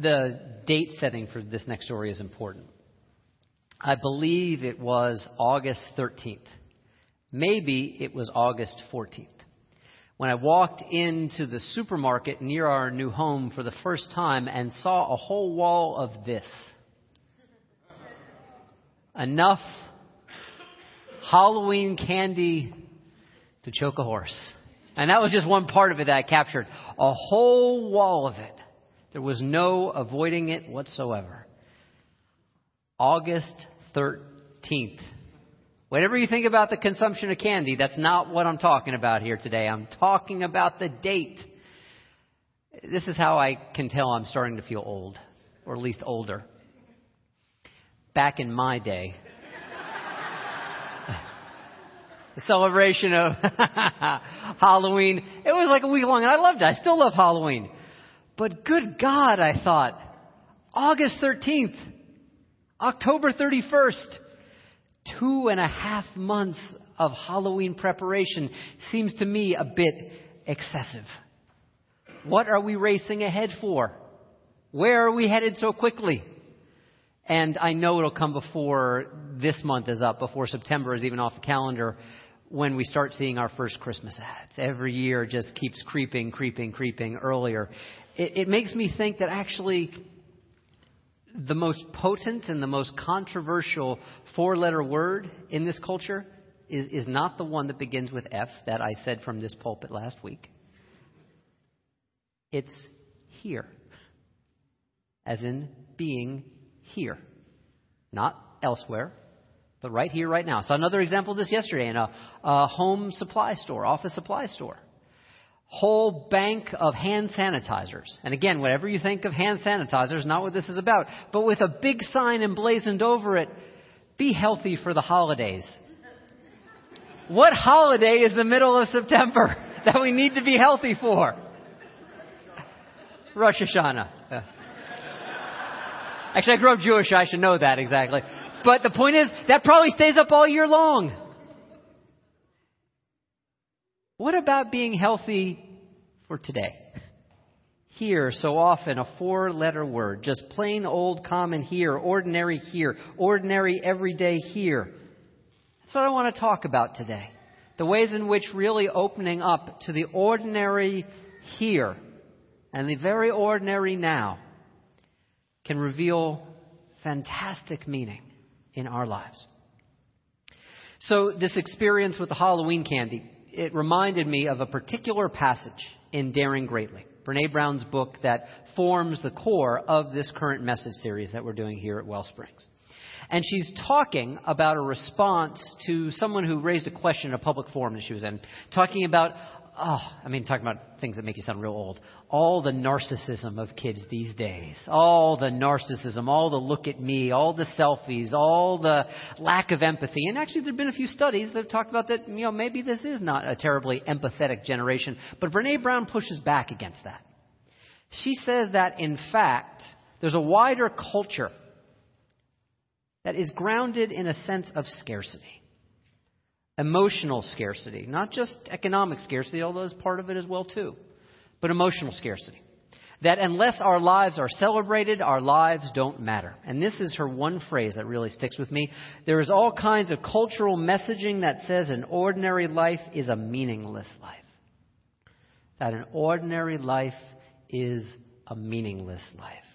the date setting for this next story is important. I believe it was August 13th. Maybe it was August 14th. When I walked into the supermarket near our new home for the first time and saw a whole wall of this. Enough Halloween candy to choke a horse. And that was just one part of it that I captured. A whole wall of it. There was no avoiding it whatsoever. August 13th. Whatever you think about the consumption of candy, that's not what I'm talking about here today. I'm talking about the date. This is how I can tell I'm starting to feel old, or at least older. Back in my day, the celebration of Halloween, it was like a week long, and I loved it. I still love Halloween. But good God, I thought, August 13th, October 31st, two and a half months of Halloween preparation seems to me a bit excessive. What are we racing ahead for? Where are we headed so quickly? And I know it'll come before this month is up, before September is even off the calendar, when we start seeing our first Christmas ads. Every year just keeps creeping, creeping, creeping earlier. It, it makes me think that actually the most potent and the most controversial four letter word in this culture is, is not the one that begins with F that I said from this pulpit last week. It's here, as in being here, not elsewhere, but right here, right now. So another example of this yesterday in a, a home supply store, office supply store whole bank of hand sanitizers. And again, whatever you think of hand sanitizers, not what this is about, but with a big sign emblazoned over it, be healthy for the holidays. What holiday is the middle of September that we need to be healthy for? Rosh Hashanah. Actually, I grew up Jewish, I should know that exactly. But the point is, that probably stays up all year long. What about being healthy for today? Here, so often, a four letter word, just plain old common here, ordinary here, ordinary everyday here. That's what I want to talk about today. The ways in which really opening up to the ordinary here and the very ordinary now can reveal fantastic meaning in our lives. So, this experience with the Halloween candy it reminded me of a particular passage in Daring Greatly, Brene Brown's book that forms the core of this current message series that we're doing here at Wellsprings. And she's talking about a response to someone who raised a question in a public forum that she was in, talking about oh, I mean, talking about things that make you sound real old. All the narcissism of kids these days. All the narcissism, all the look at me, all the selfies, all the lack of empathy. And actually, there have been a few studies that have talked about that, you know, maybe this is not a terribly empathetic generation. But Brene Brown pushes back against that. She says that, in fact, there's a wider culture that is grounded in a sense of scarcity emotional scarcity, not just economic scarcity, although it's part of it as well too, but emotional scarcity. That unless our lives are celebrated, our lives don't matter. And this is her one phrase that really sticks with me. There is all kinds of cultural messaging that says an ordinary life is a meaningless life. That an ordinary life is a meaningless life.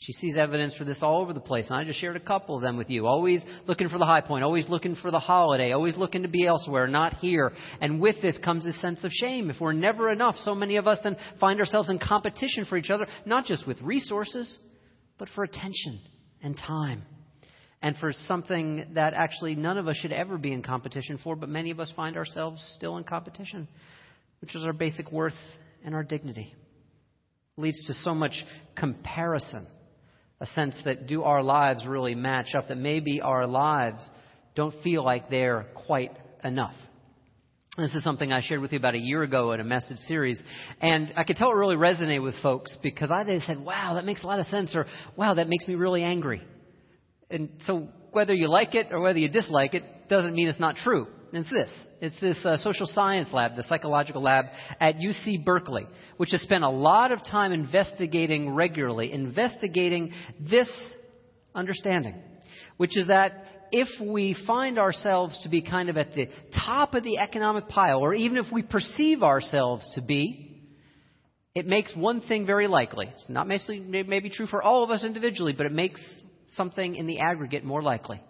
She sees evidence for this all over the place, and I just shared a couple of them with you. Always looking for the high point, always looking for the holiday, always looking to be elsewhere, not here. And with this comes this sense of shame. If we're never enough, so many of us then find ourselves in competition for each other, not just with resources, but for attention and time. And for something that actually none of us should ever be in competition for, but many of us find ourselves still in competition, which is our basic worth and our dignity. It leads to so much comparison a sense that do our lives really match up, that maybe our lives don't feel like they're quite enough. This is something I shared with you about a year ago in a message series. And I could tell it really resonated with folks because I they said, wow, that makes a lot of sense, or wow, that makes me really angry. And so whether you like it or whether you dislike it doesn't mean it's not true. It's this. It's this uh, social science lab, the psychological lab at UC Berkeley, which has spent a lot of time investigating regularly, investigating this understanding, which is that if we find ourselves to be kind of at the top of the economic pile, or even if we perceive ourselves to be, it makes one thing very likely. It's not maybe true for all of us individually, but it makes something in the aggregate more likely.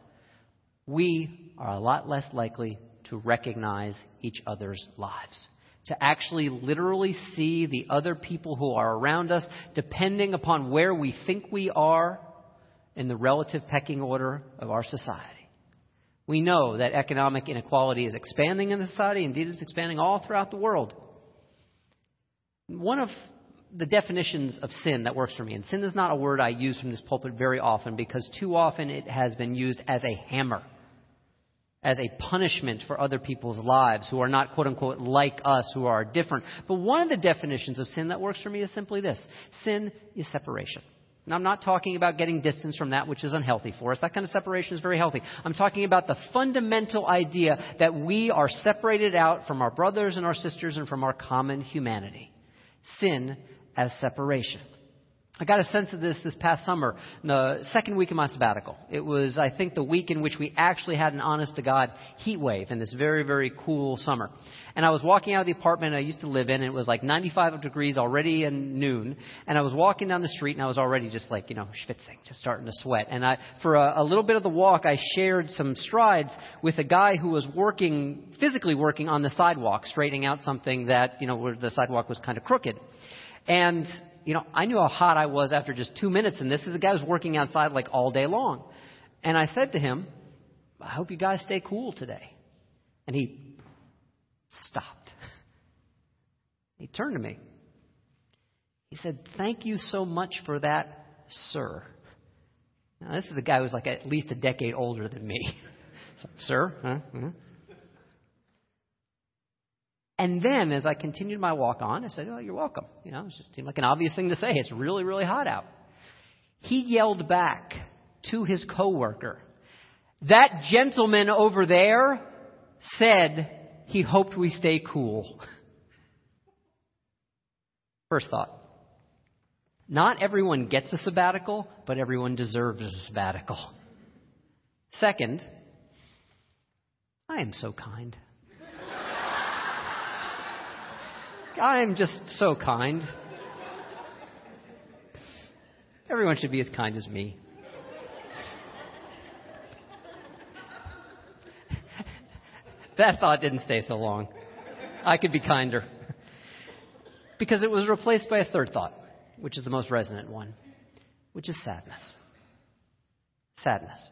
We are a lot less likely to recognize each other's lives. To actually literally see the other people who are around us, depending upon where we think we are in the relative pecking order of our society. We know that economic inequality is expanding in the society, indeed, it's expanding all throughout the world. One of the definitions of sin that works for me, and sin is not a word I use from this pulpit very often because too often it has been used as a hammer, as a punishment for other people's lives who are not quote unquote like us, who are different. But one of the definitions of sin that works for me is simply this sin is separation. And I'm not talking about getting distance from that which is unhealthy for us. That kind of separation is very healthy. I'm talking about the fundamental idea that we are separated out from our brothers and our sisters and from our common humanity sin as separation. I got a sense of this this past summer, the second week of my sabbatical. It was, I think, the week in which we actually had an honest to God heat wave in this very, very cool summer. And I was walking out of the apartment I used to live in, and it was like 95 degrees already in noon. And I was walking down the street, and I was already just like, you know, schwitzing, just starting to sweat. And I, for a, a little bit of the walk, I shared some strides with a guy who was working, physically working on the sidewalk, straightening out something that, you know, where the sidewalk was kind of crooked. And, you know, I knew how hot I was after just two minutes, and this is a guy who's working outside like all day long. And I said to him, I hope you guys stay cool today. And he stopped. He turned to me. He said, Thank you so much for that, sir. Now, this is a guy who's like at least a decade older than me. so, sir? Huh? huh and then, as I continued my walk on, I said, Oh, you're welcome. You know, it just seemed like an obvious thing to say. It's really, really hot out. He yelled back to his coworker, That gentleman over there said he hoped we stay cool. First thought. Not everyone gets a sabbatical, but everyone deserves a sabbatical. Second, I am so kind. I'm just so kind. Everyone should be as kind as me. that thought didn't stay so long. I could be kinder. Because it was replaced by a third thought, which is the most resonant one, which is sadness. Sadness.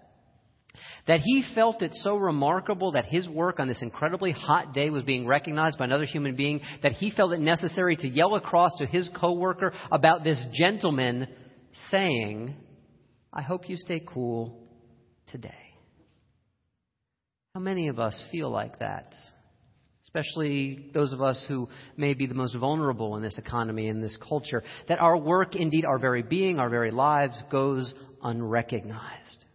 That he felt it so remarkable that his work on this incredibly hot day was being recognized by another human being that he felt it necessary to yell across to his coworker about this gentleman saying, I hope you stay cool today. How many of us feel like that? Especially those of us who may be the most vulnerable in this economy, in this culture, that our work, indeed our very being, our very lives, goes unrecognized.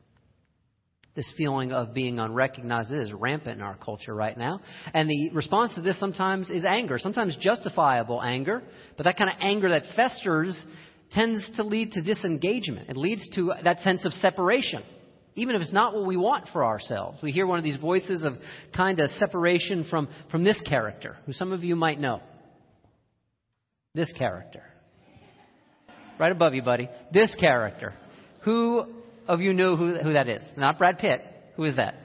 This feeling of being unrecognized is rampant in our culture right now. And the response to this sometimes is anger, sometimes justifiable anger, but that kind of anger that festers tends to lead to disengagement. It leads to that sense of separation, even if it's not what we want for ourselves. We hear one of these voices of kind of separation from, from this character, who some of you might know. This character. Right above you, buddy. This character. Who of you know who, who that is? Not Brad Pitt. Who is that?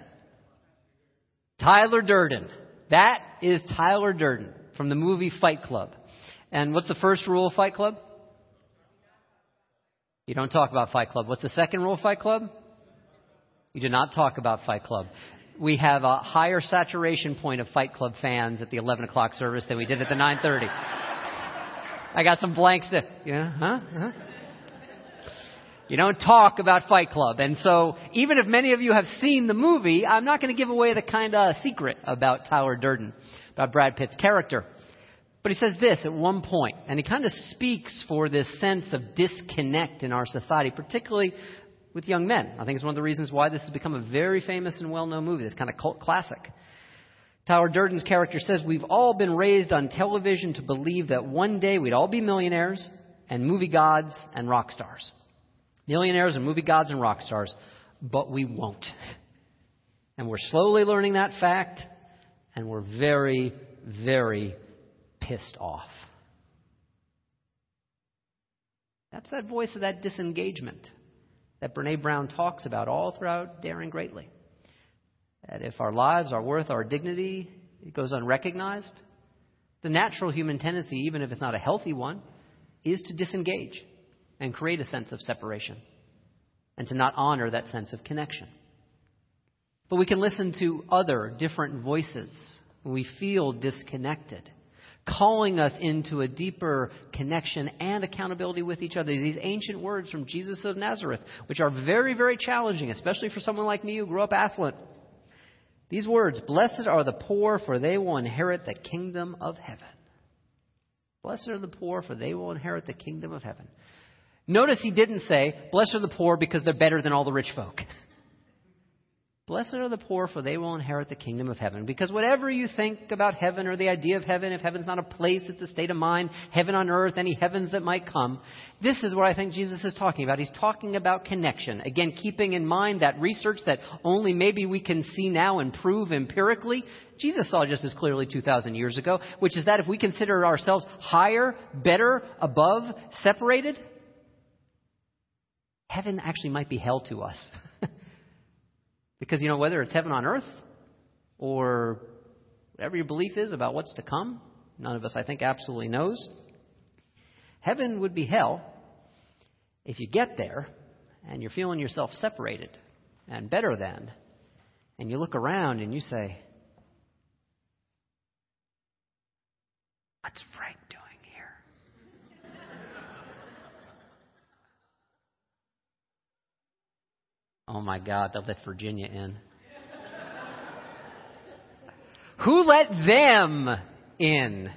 Tyler Durden. That is Tyler Durden from the movie Fight Club. And what's the first rule of Fight Club? You don't talk about Fight Club. What's the second rule of Fight Club? You do not talk about Fight Club. We have a higher saturation point of Fight Club fans at the 11 o'clock service than we did at the 9:30. I got some blanks to, yeah, huh? huh? You don't talk about Fight Club. And so, even if many of you have seen the movie, I'm not going to give away the kind of secret about Tyler Durden, about Brad Pitt's character. But he says this at one point, and he kind of speaks for this sense of disconnect in our society, particularly with young men. I think it's one of the reasons why this has become a very famous and well known movie, this kind of cult classic. Tyler Durden's character says we've all been raised on television to believe that one day we'd all be millionaires and movie gods and rock stars. Millionaires and movie gods and rock stars, but we won't. And we're slowly learning that fact, and we're very, very pissed off. That's that voice of that disengagement that Brene Brown talks about all throughout Daring Greatly. That if our lives, our worth, our dignity it goes unrecognized, the natural human tendency, even if it's not a healthy one, is to disengage and create a sense of separation and to not honor that sense of connection. But we can listen to other different voices when we feel disconnected, calling us into a deeper connection and accountability with each other. These ancient words from Jesus of Nazareth, which are very, very challenging, especially for someone like me who grew up affluent. These words, blessed are the poor, for they will inherit the kingdom of heaven. Blessed are the poor, for they will inherit the kingdom of heaven. Notice he didn't say, blessed are the poor because they're better than all the rich folk. Blessed are the poor, for they will inherit the kingdom of heaven. Because whatever you think about heaven or the idea of heaven, if heaven's not a place, it's a state of mind, heaven on earth, any heavens that might come, this is what I think Jesus is talking about. He's talking about connection. Again, keeping in mind that research that only maybe we can see now and prove empirically, Jesus saw just as clearly 2,000 years ago, which is that if we consider ourselves higher, better, above, separated, heaven actually might be hell to us. Because, you know, whether it's heaven on earth or whatever your belief is about what's to come, none of us, I think, absolutely knows. Heaven would be hell if you get there and you're feeling yourself separated and better than, and you look around and you say, What's Frank Oh my God, they let Virginia in. Who let them in?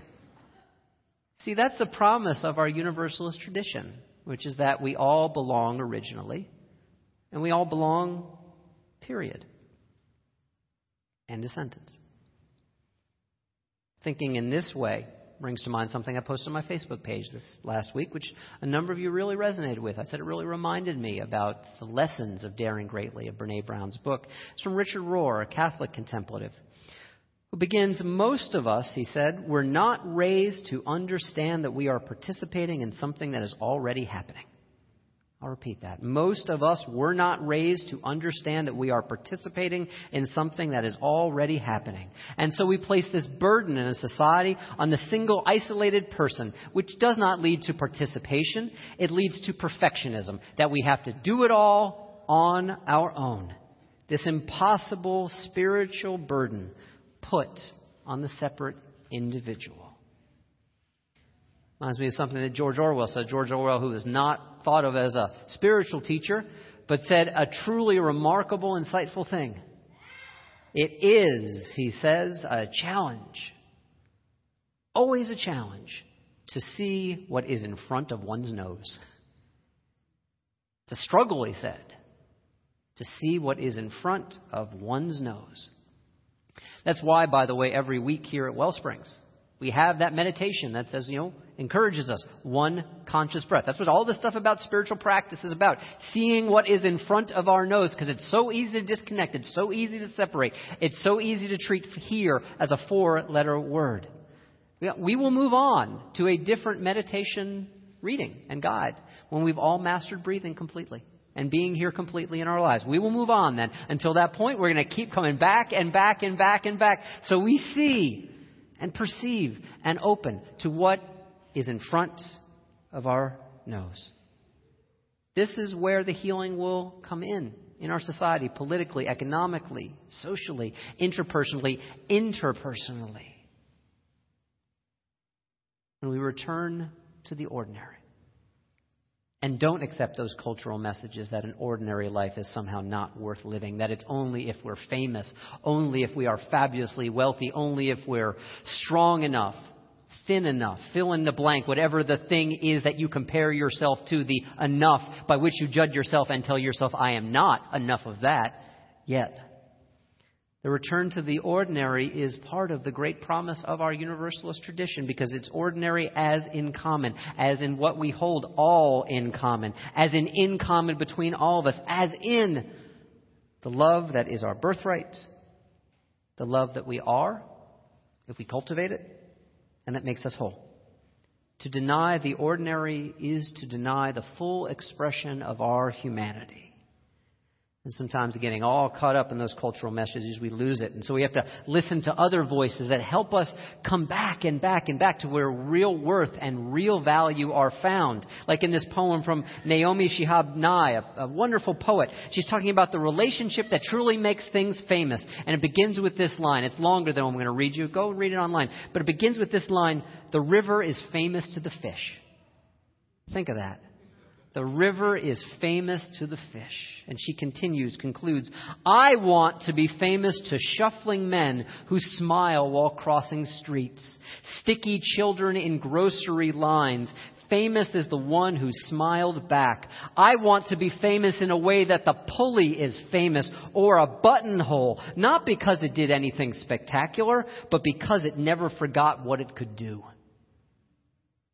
See, that's the promise of our Universalist tradition, which is that we all belong originally, and we all belong, period. End of sentence. Thinking in this way, brings to mind something I posted on my Facebook page this last week, which a number of you really resonated with. I said it really reminded me about the lessons of Daring Greatly of Brene Brown's book. It's from Richard Rohr, a Catholic contemplative, who begins Most of us, he said, were not raised to understand that we are participating in something that is already happening. I'll repeat that. Most of us were not raised to understand that we are participating in something that is already happening. And so we place this burden in a society on the single isolated person, which does not lead to participation. It leads to perfectionism, that we have to do it all on our own. This impossible spiritual burden put on the separate individual. Reminds me of something that George Orwell said. George Orwell, who was not thought of as a spiritual teacher, but said a truly remarkable, insightful thing. It is, he says, a challenge, always a challenge, to see what is in front of one's nose. It's a struggle, he said, to see what is in front of one's nose. That's why, by the way, every week here at Wellsprings, we have that meditation that says, you know, encourages us one conscious breath. That's what all this stuff about spiritual practice is about. Seeing what is in front of our nose because it's so easy to disconnect. It's so easy to separate. It's so easy to treat here as a four letter word. We will move on to a different meditation reading and guide when we've all mastered breathing completely and being here completely in our lives. We will move on then. Until that point, we're going to keep coming back and back and back and back so we see and perceive and open to what is in front of our nose. This is where the healing will come in in our society, politically, economically, socially, interpersonally, interpersonally. When we return to the ordinary. And don't accept those cultural messages that an ordinary life is somehow not worth living, that it's only if we're famous, only if we are fabulously wealthy, only if we're strong enough, thin enough, fill in the blank, whatever the thing is that you compare yourself to, the enough by which you judge yourself and tell yourself, I am not enough of that yet. The return to the ordinary is part of the great promise of our Universalist tradition because it's ordinary as in common, as in what we hold all in common, as in in common between all of us, as in the love that is our birthright, the love that we are, if we cultivate it, and that makes us whole. To deny the ordinary is to deny the full expression of our humanity. And sometimes getting all caught up in those cultural messages, we lose it. And so we have to listen to other voices that help us come back and back and back to where real worth and real value are found. Like in this poem from Naomi Shihab Nye, a, a wonderful poet. She's talking about the relationship that truly makes things famous. And it begins with this line. It's longer than I'm going to read you. Go and read it online. But it begins with this line The river is famous to the fish. Think of that. The river is famous to the fish. And she continues, concludes, I want to be famous to shuffling men who smile while crossing streets, sticky children in grocery lines. Famous is the one who smiled back. I want to be famous in a way that the pulley is famous or a buttonhole, not because it did anything spectacular, but because it never forgot what it could do.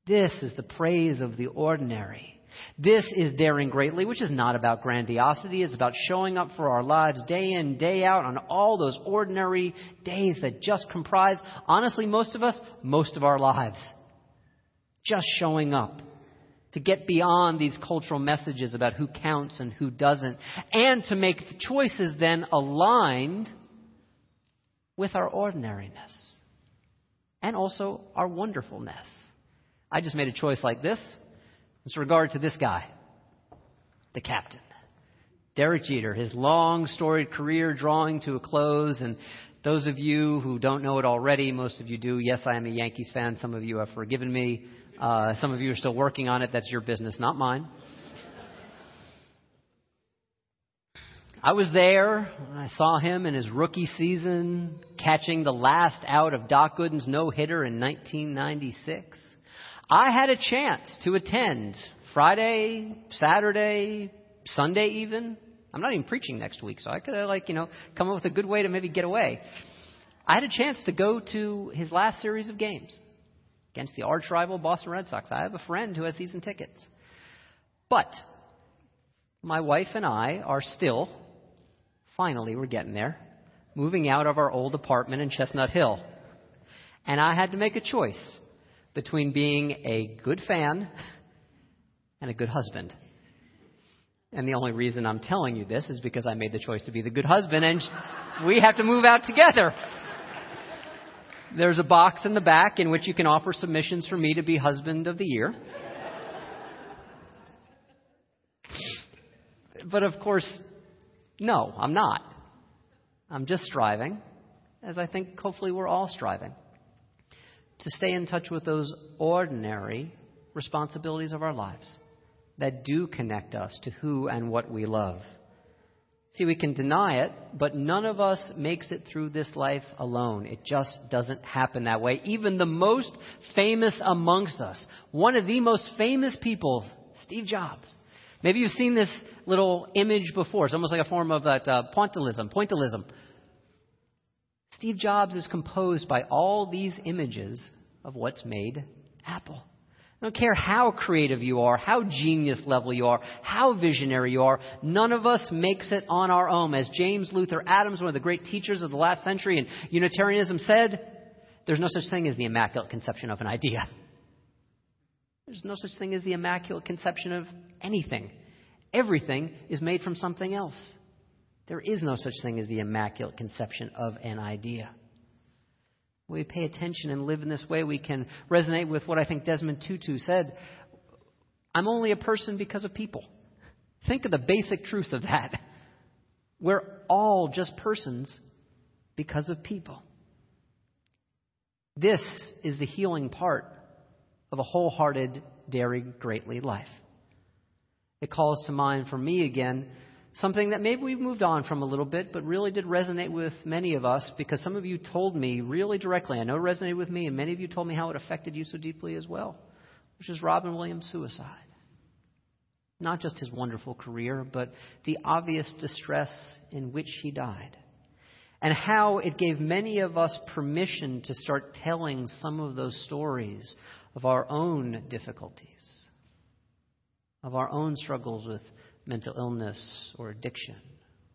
This is the praise of the ordinary. This is daring greatly, which is not about grandiosity. It's about showing up for our lives day in, day out on all those ordinary days that just comprise, honestly, most of us, most of our lives. Just showing up to get beyond these cultural messages about who counts and who doesn't, and to make the choices then aligned with our ordinariness and also our wonderfulness. I just made a choice like this with regard to this guy, the captain. Derek Jeter, his long storied career drawing to a close, and those of you who don't know it already, most of you do. Yes, I am a Yankees fan. Some of you have forgiven me. Uh, some of you are still working on it. That's your business, not mine. I was there. I saw him in his rookie season catching the last out of Doc Gooden's no hitter in 1996. I had a chance to attend Friday, Saturday, Sunday even. I'm not even preaching next week, so I could have like, you know, come up with a good way to maybe get away. I had a chance to go to his last series of games against the arch rival Boston Red Sox. I have a friend who has season tickets. But my wife and I are still, finally, we're getting there, moving out of our old apartment in Chestnut Hill. And I had to make a choice between being a good fan and a good husband. And the only reason I'm telling you this is because I made the choice to be the good husband, and we have to move out together. There's a box in the back in which you can offer submissions for me to be husband of the year. But of course, no, I'm not. I'm just striving, as I think hopefully we're all striving to stay in touch with those ordinary responsibilities of our lives that do connect us to who and what we love. See, we can deny it, but none of us makes it through this life alone. It just doesn't happen that way. Even the most famous amongst us, one of the most famous people, Steve Jobs. Maybe you've seen this little image before. It's almost like a form of that uh, pointillism, pointillism, Steve Jobs is composed by all these images of what's made Apple. I don't care how creative you are, how genius level you are, how visionary you are, none of us makes it on our own. As James Luther Adams, one of the great teachers of the last century in Unitarianism, said, there's no such thing as the immaculate conception of an idea. There's no such thing as the immaculate conception of anything. Everything is made from something else. There is no such thing as the immaculate conception of an idea. When we pay attention and live in this way, we can resonate with what I think Desmond Tutu said I'm only a person because of people. Think of the basic truth of that. We're all just persons because of people. This is the healing part of a wholehearted, daring greatly life. It calls to mind for me again something that maybe we've moved on from a little bit, but really did resonate with many of us because some of you told me really directly, I know it resonated with me, and many of you told me how it affected you so deeply as well, which is Robin Williams' suicide. Not just his wonderful career, but the obvious distress in which he died. and how it gave many of us permission to start telling some of those stories of our own difficulties, of our own struggles with mental illness or addiction,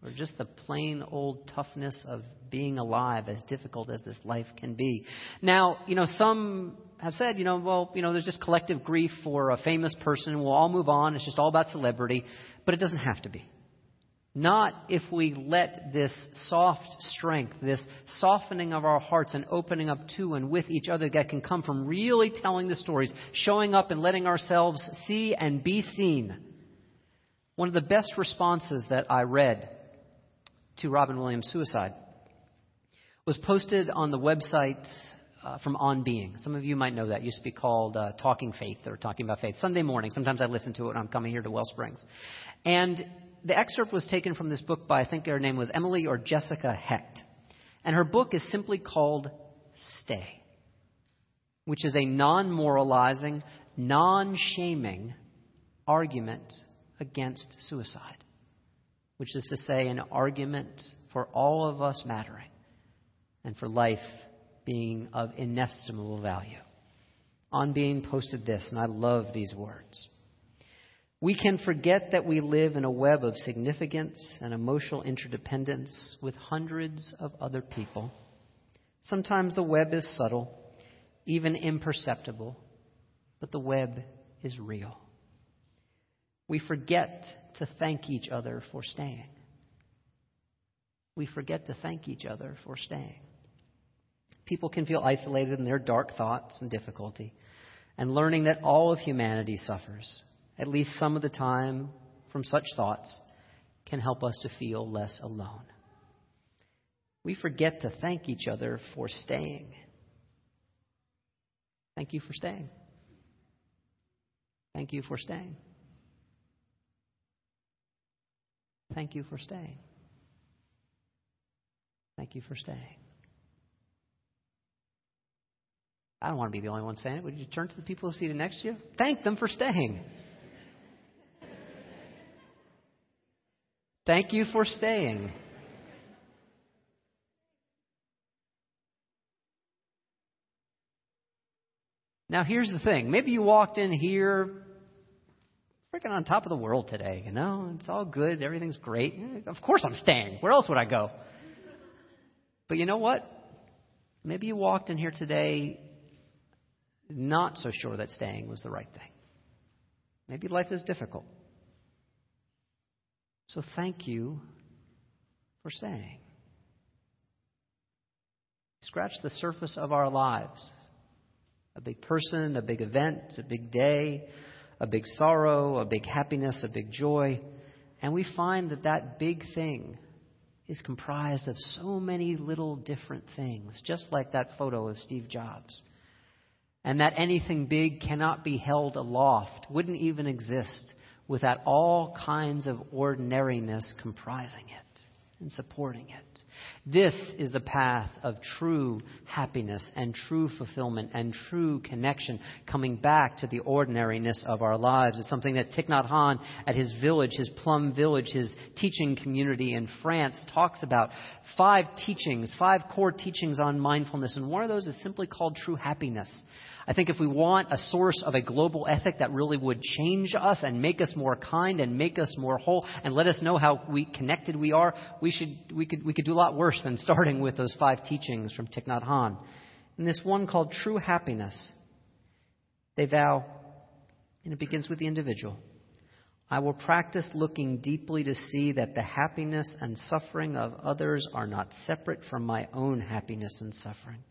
or just the plain old toughness of being alive, as difficult as this life can be. Now, you know, some have said, you know, well, you know, there's just collective grief for a famous person. We'll all move on. It's just all about celebrity. But it doesn't have to be. Not if we let this soft strength, this softening of our hearts and opening up to and with each other that can come from really telling the stories, showing up and letting ourselves see and be seen. One of the best responses that I read to Robin Williams' suicide was posted on the website uh, from On Being. Some of you might know that. It used to be called uh, Talking Faith or Talking About Faith. Sunday morning. Sometimes I listen to it when I'm coming here to Wellsprings. And the excerpt was taken from this book by, I think her name was Emily or Jessica Hecht. And her book is simply called Stay, which is a non moralizing, non shaming argument against suicide, which is to say, an argument for all of us mattering and for life being of inestimable value. On being posted this, and I love these words. We can forget that we live in a web of significance and emotional interdependence with hundreds of other people. Sometimes the web is subtle, even imperceptible, but the web is real. We forget to thank each other for staying. We forget to thank each other for staying. People can feel isolated in their dark thoughts and difficulty, and learning that all of humanity suffers at least some of the time, from such thoughts can help us to feel less alone. We forget to thank each other for staying. Thank you for staying. Thank you for staying. Thank you for staying. Thank you for staying. I don't want to be the only one saying it. Would you turn to the people who seated next to you? Thank them for staying. Thank you for staying. Now, here's the thing. Maybe you walked in here freaking on top of the world today. You know, it's all good. Everything's great. Of course I'm staying. Where else would I go? But you know what? Maybe you walked in here today not so sure that staying was the right thing. Maybe life is difficult. So thank you for staying. Scratch the surface of our lives. A big person, a big event, a big day, a big sorrow, a big happiness, a big joy. And we find that that big thing is comprised of so many little different things, just like that photo of Steve Jobs. And that anything big cannot be held aloft, wouldn't even exist without all kinds of ordinariness comprising it and supporting it. This is the path of true happiness and true fulfillment and true connection, coming back to the ordinariness of our lives. It's something that Thich Nhat Hanh at his village, his Plum Village, his teaching community in France, talks about. Five teachings, five core teachings on mindfulness, and one of those is simply called true happiness. I think if we want a source of a global ethic that really would change us and make us more kind and make us more whole and let us know how we connected we are, we should we could we could do a lot worse than starting with those five teachings from Thich Nhat Hanh. In this one called True Happiness, they vow, and it begins with the individual. I will practice looking deeply to see that the happiness and suffering of others are not separate from my own happiness and suffering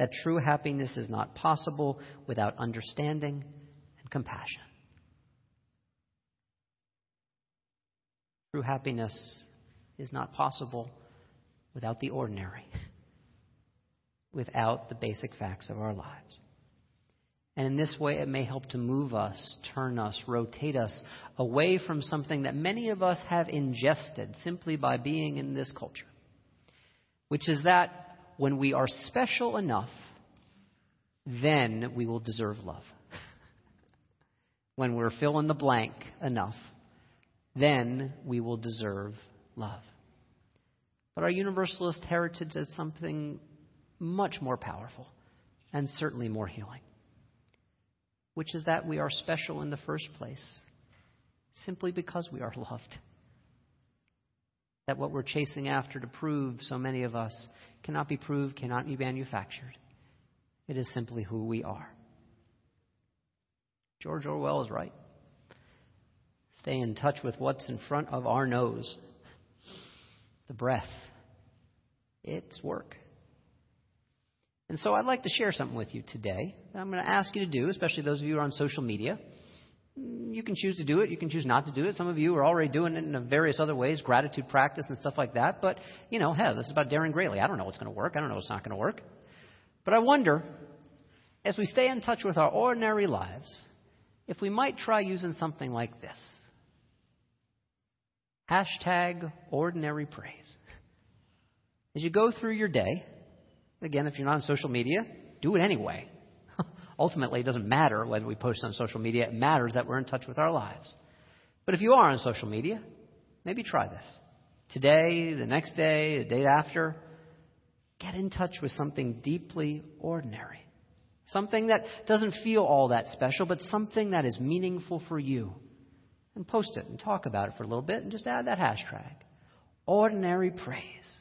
that true happiness is not possible without understanding and compassion. True happiness is not possible without the ordinary, without the basic facts of our lives. And in this way, it may help to move us, turn us, rotate us away from something that many of us have ingested simply by being in this culture, which is that when we are special enough, then we will deserve love. when we're fill in the blank enough, then we will deserve love. But our universalist heritage is something much more powerful and certainly more healing, which is that we are special in the first place simply because we are loved. That what we're chasing after to prove, so many of us, cannot be proved, cannot be manufactured. It is simply who we are. George Orwell is right. Stay in touch with what's in front of our nose the breath. It's work. And so I'd like to share something with you today that I'm going to ask you to do, especially those of you who are on social media. You can choose to do it. You can choose not to do it. Some of you are already doing it in various other ways, gratitude practice and stuff like that. But, you know, hell, this is about daring greatly. I don't know what's going to work. I don't know what's not going to work. But I wonder, as we stay in touch with our ordinary lives, if we might try using something like this. Hashtag ordinary praise. As you go through your day, Again, if you're not on social media, do it anyway. Ultimately, it doesn't matter whether we post on social media, it matters that we're in touch with our lives. But if you are on social media, maybe try this. Today, the next day, the day after, get in touch with something deeply ordinary. Something that doesn't feel all that special, but something that is meaningful for you. And post it and talk about it for a little bit and just add that hashtag. Ordinary praise.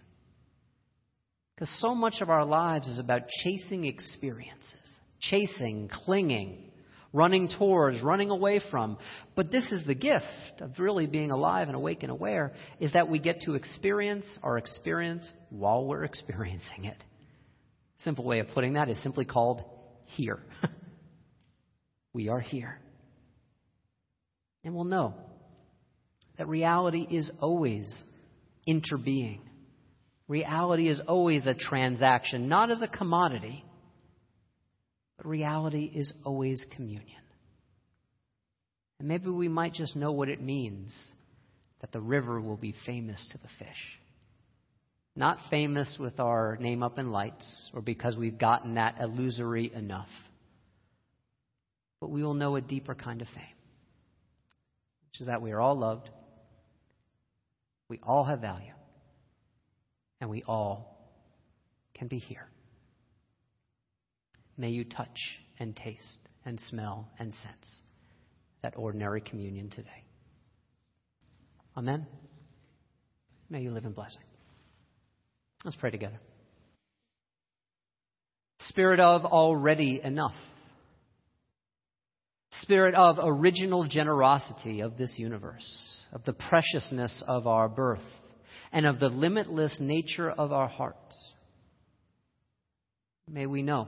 Because so much of our lives is about chasing experiences, chasing, clinging, running towards, running away from. But this is the gift of really being alive and awake and aware is that we get to experience our experience while we're experiencing it. Simple way of putting that is simply called here. we are here. And we'll know that reality is always interbeing. Reality is always a transaction, not as a commodity, but reality is always communion. And maybe we might just know what it means that the river will be famous to the fish. Not famous with our name up in lights or because we've gotten that illusory enough, but we will know a deeper kind of fame, which is that we are all loved, we all have value, and we all can be here. May you touch and taste and smell and sense that ordinary communion today. Amen. May you live in blessing. Let's pray together. Spirit of already enough. Spirit of original generosity of this universe, of the preciousness of our birth and of the limitless nature of our hearts. May we know.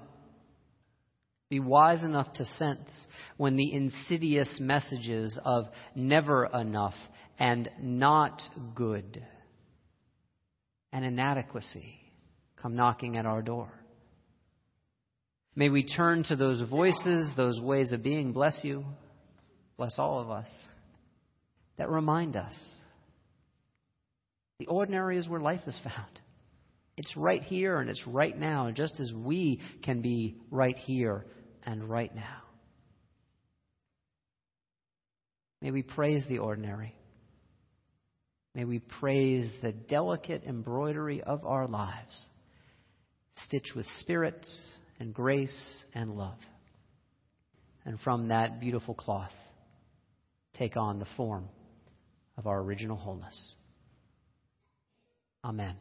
Be wise enough to sense when the insidious messages of never enough and not good and inadequacy come knocking at our door. May we turn to those voices, those ways of being, bless you, bless all of us, that remind us the ordinary is where life is found. It's right here and it's right now, And just as we can be right here and right now. May we praise the ordinary. May we praise the delicate embroidery of our lives, stitched with spirit and grace and love. And from that beautiful cloth, take on the form of our original wholeness. Amen.